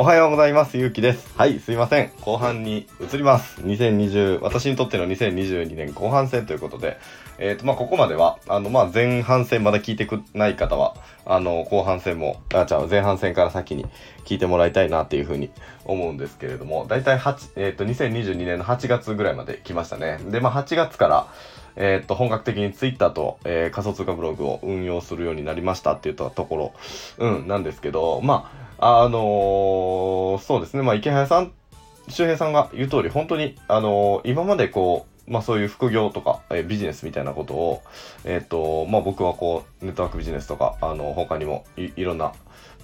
おはようございます。ゆうきです。はい、すいません。後半に移ります。2020、私にとっての2022年後半戦ということで、えっ、と、まあ、ここまでは、あの、まあ、前半戦まだ聞いてくない方は、あの、後半戦も、あ、じゃあ前半戦から先に聞いてもらいたいなっていうふうに思うんですけれども、だいたい8、えっ、と、2022年の8月ぐらいまで来ましたね。で、まあ、8月から、えっ、と、本格的にツイッターと、えー仮想通貨ブログを運用するようになりましたって言ったところ、うん、なんですけど、まあ、あのーそうですね、まあ、池早さん、周平さんが言う通り、本当に、あのー今までこう、まあ、そういう副業とか、えービジネスみたいなことを、えっ、と、まあ、僕はこう、ネットワークビジネスとか、あの、他にもいろんな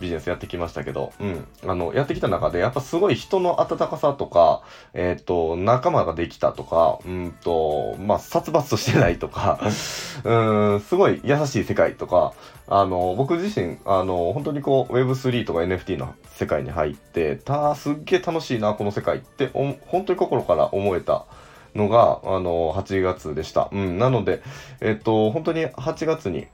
ビジネスやってきましたけど、うん、あの、やってきた中で、やっぱすごい人の温かさとか、えっ、と、仲間ができたとか、うんと、まあ、殺伐としてないとか、うん、すごい優しい世界とか、あの、僕自身、あの、本当にこう、Web3 とか NFT の世界に入って、た、すっげえ楽しいな、この世界って、本当に心から思えたのが、あの、8月でした。うん、なので、えっと、本当に8月に、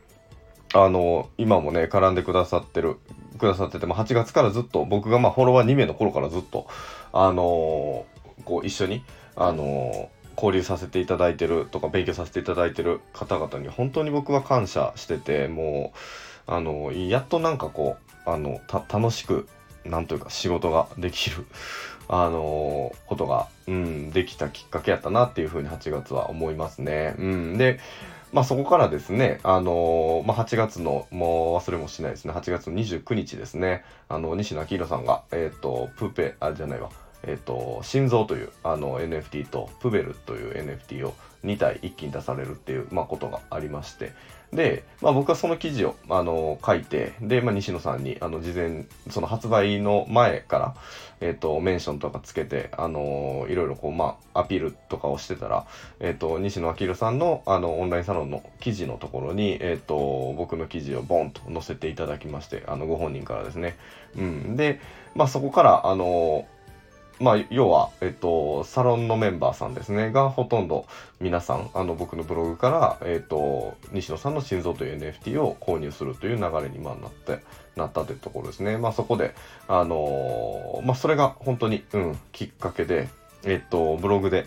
あの、今もね、絡んでくださってる、くださってて、まあ、8月からずっと、僕がまあ、フォロワー2名の頃からずっと、あのこう、一緒に、あの交流させていただいてるとか勉強させていただいてる方々に本当に僕は感謝しててもうあのやっとなんかこうあの楽しくなんというか仕事ができるあのことが、うん、できたきっかけやったなっていうふうに8月は思いますね。うん、でまあそこからですね、あのまあ、8月の、もう忘れもしないですね、8月の29日ですね、あの、西野明宏さんが、えっ、と、プーペ、あれ、じゃないわ、えっ、と、心臓というあの NFT とプベルという NFT を2体一気に出されるっていう、まあ、ことがありまして、で、まあ、僕はその記事をあの書いて、で、まあ、西野さんにあの事前、その発売の前から、えっ、と、メンションとかつけて、あのいろいろこう、まあ、アピールとかをしてたら、えっ、と、西野明さんのあのオンラインサロンの記事のところに、えっ、と、僕の記事をボンと載せていただきまして、あの、ご本人からですね。うん。で、まあ、そこから、あのまあ、要は、えっと、サロンのメンバーさんですね、がほとんど皆さん、あの、僕のブログから、えっと、西野さんの心臓という NFT を購入するという流れに、まあ、なって、なったというところですね。まあ、そこで、あのまあ、それが本当に、うん、きっかけで、えっと、ブログで、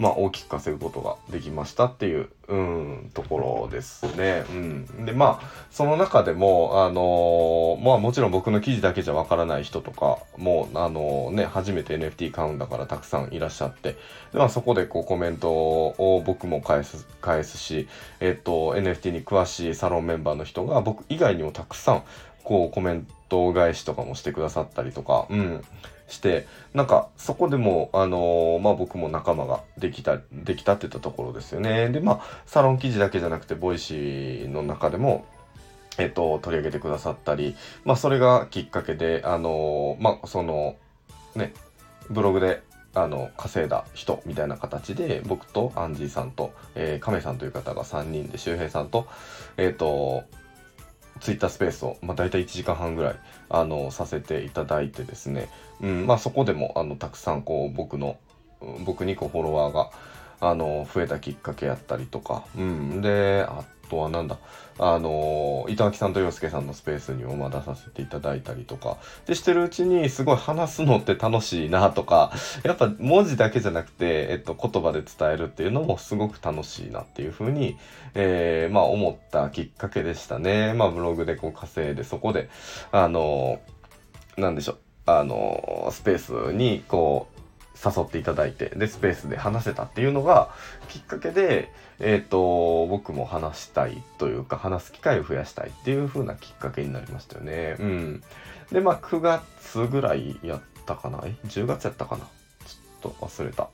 まあ、大きく稼ぐことができましたっていう、うん、ところですね。うん。で、まあ、その中でも、あのまあ、もちろん僕の記事だけじゃわからない人とかも、あのね、初めて NFT 買うんだからたくさんいらっしゃって、でまあ、そこでこうコメントを僕も返す、返すし、えっと、NFT に詳しいサロンメンバーの人が僕以外にもたくさん、こうコメント返しとかもしてくださったりとか、うん。してなんかそこでもあのーまあ僕も仲間ができたできたって言ったところですよね。でまあサロン記事だけじゃなくて Voicy の中でもえっと取り上げてくださったりまあそれがきっかけであのーまあそのねブログであの稼いだ人みたいな形で僕とアンジーさんと、えー、亀さんという方が3人で周平さんとえっ、とツイッタースペースを、まあ、大体1時間半ぐらいあのさせていただいてですね、うんまあ、そこでもあのたくさんこう僕の僕にこうフォロワーがあの増えたきっかけやったりとか、うん、であとはなんだ。あの板垣さんと洋介さんのスペースにもまあ出させていただいたりとか。でしてるうちにすごい話すのって楽しいなとか。やっぱ文字だけじゃなくて、えっと、言葉で伝えるっていうのもすごく楽しいなっていうふうに、えーまあ思ったきっかけでしたね。まあブログでこう稼いでそこであのなんでしょう。あのスペースにこう誘っていただいてでスペースで話せたっていうのがきっかけで、えっと僕も話したいというか話す機会を増やしたいっていう風なきっかけになりましたよね。うん、でまあ9月ぐらいやったかな？え10月やったかな？ちょっと忘れた。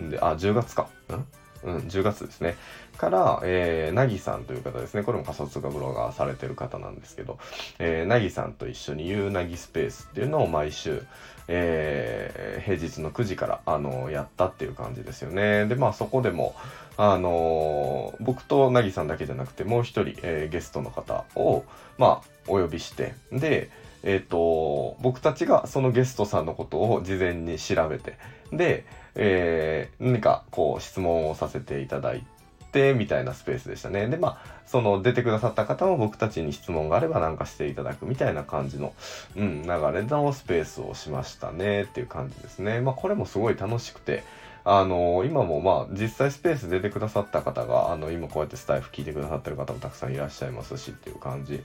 んであ10月か。ん？うん、10月ですね。から、えー、なぎさんという方ですね。これも仮想通貨ブロガーされてる方なんですけど、えー、なぎさんと一緒にゆうなぎスペースっていうのを毎週、えー平日の9時から、あのやったっていう感じですよね。で、まあそこでも、あのー僕となぎさんだけじゃなくて、もう一人、えーゲストの方を、まあ、お呼びして、で、えっ、と、僕たちがそのゲストさんのことを事前に調べて、で、えー何かこう質問をさせていただいてみたいなスペースでしたね。で、まあ、その出てくださった方も僕たちに質問があればなんかしていただくみたいな感じの、うん、流れのスペースをしましたねっていう感じですね。まあ、これもすごい楽しくて、あの今もまあ実際スペース出てくださった方があの今こうやってスタイフ聞いてくださってる方もたくさんいらっしゃいますしっていう感じ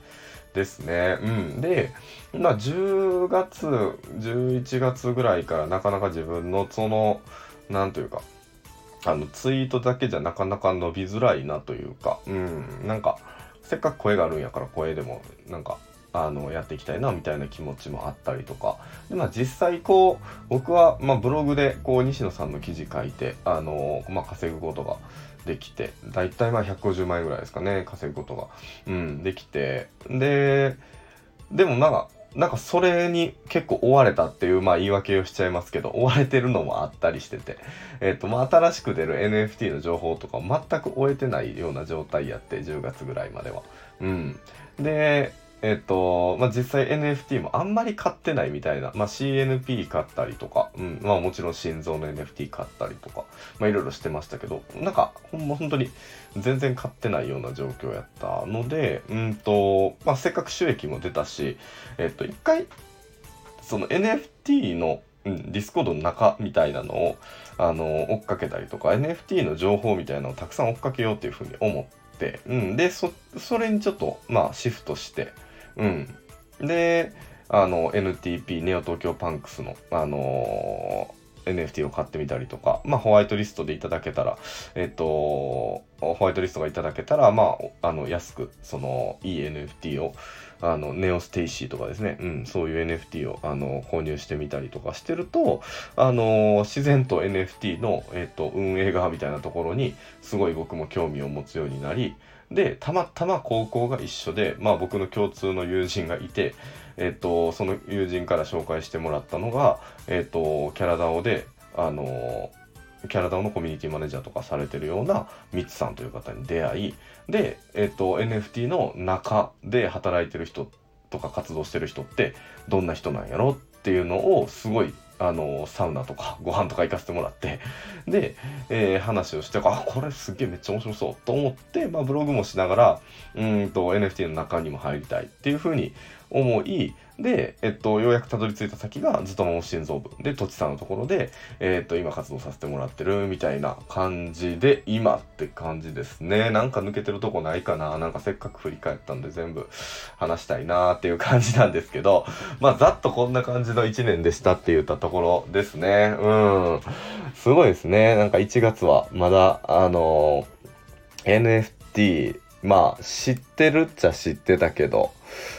ですね。うん。で、まあ10月、11月ぐらいからなかなか自分のその、なんというか、あのツイートだけじゃなかなか伸びづらいなというか、うん、なんかせっかく声があるんやから声でもなんかあのやっていきたいなみたいな気持ちもあったりとかで、まあ、実際こう僕は、まあ、ブログでこう西野さんの記事書いてあの、まあ、稼ぐことができて大体まあ150万円ぐらいですかね稼ぐことが、うん、できて。ででもなんかなんかそれに結構追われたっていうまあ言い訳をしちゃいますけど追われてるのもあったりしてて。えっ、とまあ新しく出る NFT の情報とか全く終えてないような状態やって10月ぐらいまでは。うん。でえっと、まあ、実際 NFT もあんまり買ってないみたいな、まあ、CNP 買ったりとか、うん、まあもちろん心臓の NFT 買ったりとか、まあいろいろしてましたけど、なんか、ほんま本当に全然買ってないような状況やったので、うんと、まあせっかく収益も出たし、えっと、一回、その NFT の、うん、 Discord の中みたいなのを、あの、追っかけたりとか、NFT の情報みたいなのをたくさん追っかけようっていうふうに思って、うん、で、そ、それにちょっと、まあシフトして、うん。で、あの、NTP、 Neo Tokyo Punks の、あのー、NFT を買ってみたりとか、まあ、ホワイトリストでいただけたら、えっ、と、ホワイトリストがいただけたら、まあ、あの、安く、その、いい NFT を、あの、ネオステイシーとかですね、うん、そういう NFT を、あの、購入してみたりとかしてると、あの、自然と NFT の、えっ、と、運営側みたいなところに、すごい僕も興味を持つようになり、で、たまたま高校が一緒で、まあ僕の共通の友人がいて、えっ、と、その友人から紹介してもらったのが、えっ、と、キャラダオで、あの、キャラダオのコミュニティマネージャーとかされてるようなミツさんという方に出会い、で、えっ、と、NFT の中で働いてる人とか活動してる人ってどんな人なんやろっていうのをすごいあのサウナとかご飯とか行かせてもらってで、えー、話をしてあこれすげえめっちゃ面白そうと思って、まあ、ブログもしながらうんと NFT の中にも入りたいっていうふうに思いで、えっと、ようやくたどり着いた先がずっとも心臓部で、とちさんのところで、えっと、今活動させてもらってるみたいな感じで、今って感じですね。なんか抜けてるとこないかななんかせっかく振り返ったんで全部話したいなーっていう感じなんですけど、まあ、ざっとこんな感じの1年でしたって言ったところですね。うん。すごいですね。なんか1月はまだ、あのー、NFT、まあ、知ってるっちゃ知ってたけど、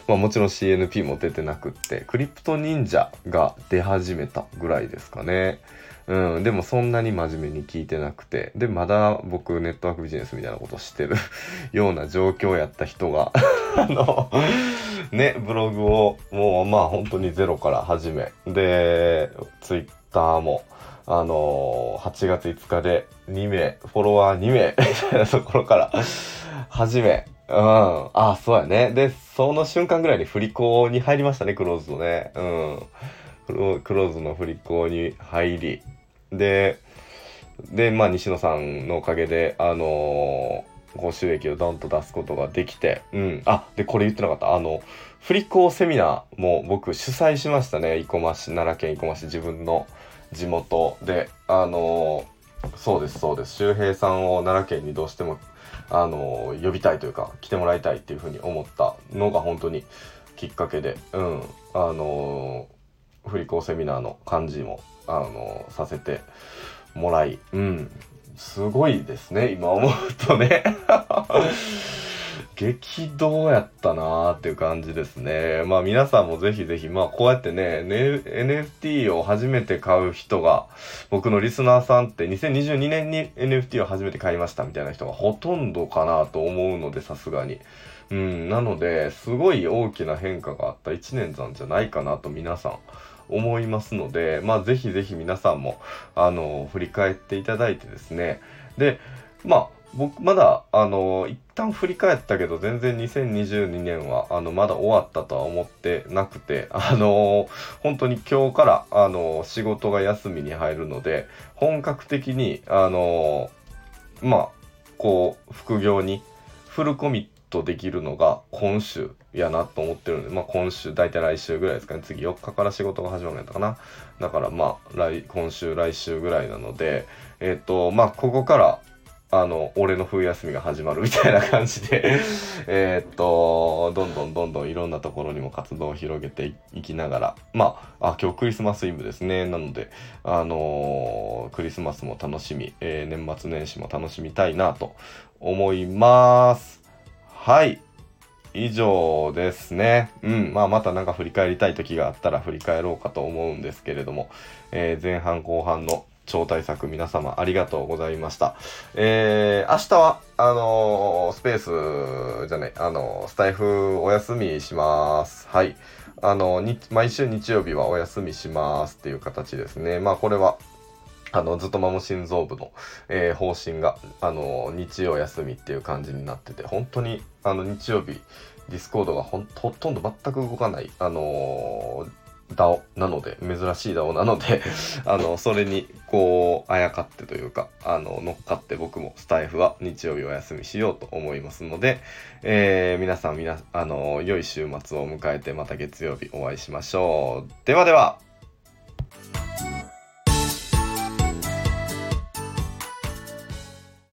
まあもちろん CNP も出てなくって、クリプト忍者が出始めたぐらいですかね。うん、でもそんなに真面目に聞いてなくて、で、まだ僕ネットワークビジネスみたいなことしてる ような状況やった人が あの、ね、ブログをもうまあ本当にゼロから始め、で、ツイッターも、あのー、8月5日で2名、フォロワー2名みたいなところから始め、うん。あ、そうやね。で、その瞬間ぐらいに振り子に入りましたね、クローズのね。うん。クローズの振り子に入り。で、で、まあ、西野さんのおかげで、あのー、ご収益をドンと出すことができて、うん。あ、で、これ言ってなかった。あの、振り子セミナーも僕主催しましたね。生駒市、奈良県生駒市、自分の地元で。あのー、そうです、そうです。周平さんを奈良県にどうしてもあの呼びたいというか来てもらいたいっていうふうに思ったのが本当にきっかけで、うん、あの振り子セミナーの感じも、あのさせてもらい、うん、すごいですね今思うとね。激動やったなーっていう感じですね。まあ皆さんもぜひぜひ、まあこうやってね、NFT を初めて買う人が、僕のリスナーさんって2022年に NFT を初めて買いましたみたいな人がほとんどかなと思うので、さすがに。うん、なので、すごい大きな変化があった1年なんじゃないかなと皆さん思いますので、まあぜひぜひ皆さんも、あの、振り返っていただいてですね。で、まあ僕まだあの一旦振り返ったけど全然2022年はあのまだ終わったとは思ってなくてあの本当に今日からあの仕事が休みに入るので本格的にあのまあこう副業にフルコミットできるのが今週やなと思ってるんで、まあ今週、大体来週ぐらいですかね。次4日から仕事が始まるんやったかな。だからまあ来、今週、来週ぐらいなので、えっ、と、まあここからあの、俺の冬休みが始まるみたいな感じで えっと、どんどんどんどんいろんなところにも活動を広げていきながら、まあ、あ、今日クリスマスイブですね。なので、あのー、クリスマスも楽しみ、えー、年末年始も楽しみたいなと思います。はい。以上ですね。うん。まあ、またなんか振り返りたい時があったら振り返ろうかと思うんですけれども、えー、前半後半の超大作皆様ありがとうございました。えー、明日は、あのー、スペースじゃない、あのー、スタイフお休みします。はい。あのー、毎週日曜日はお休みしますっていう形ですね。まあこれは、あの、ずっとマム心臓部の、えー、方針が、あの、日曜休みっていう感じになってて、本当に、あの、日曜日、 Discord がほほとんど全く動かない、あのー、DAO なので、珍しい DAO なので あの、それに、こう、あやかってというか、あの、乗っかって僕もスタエフは日曜日お休みしようと思いますので、えー、皆さん、皆、あの、良い週末を迎えてまた月曜日お会いしましょう。ではでは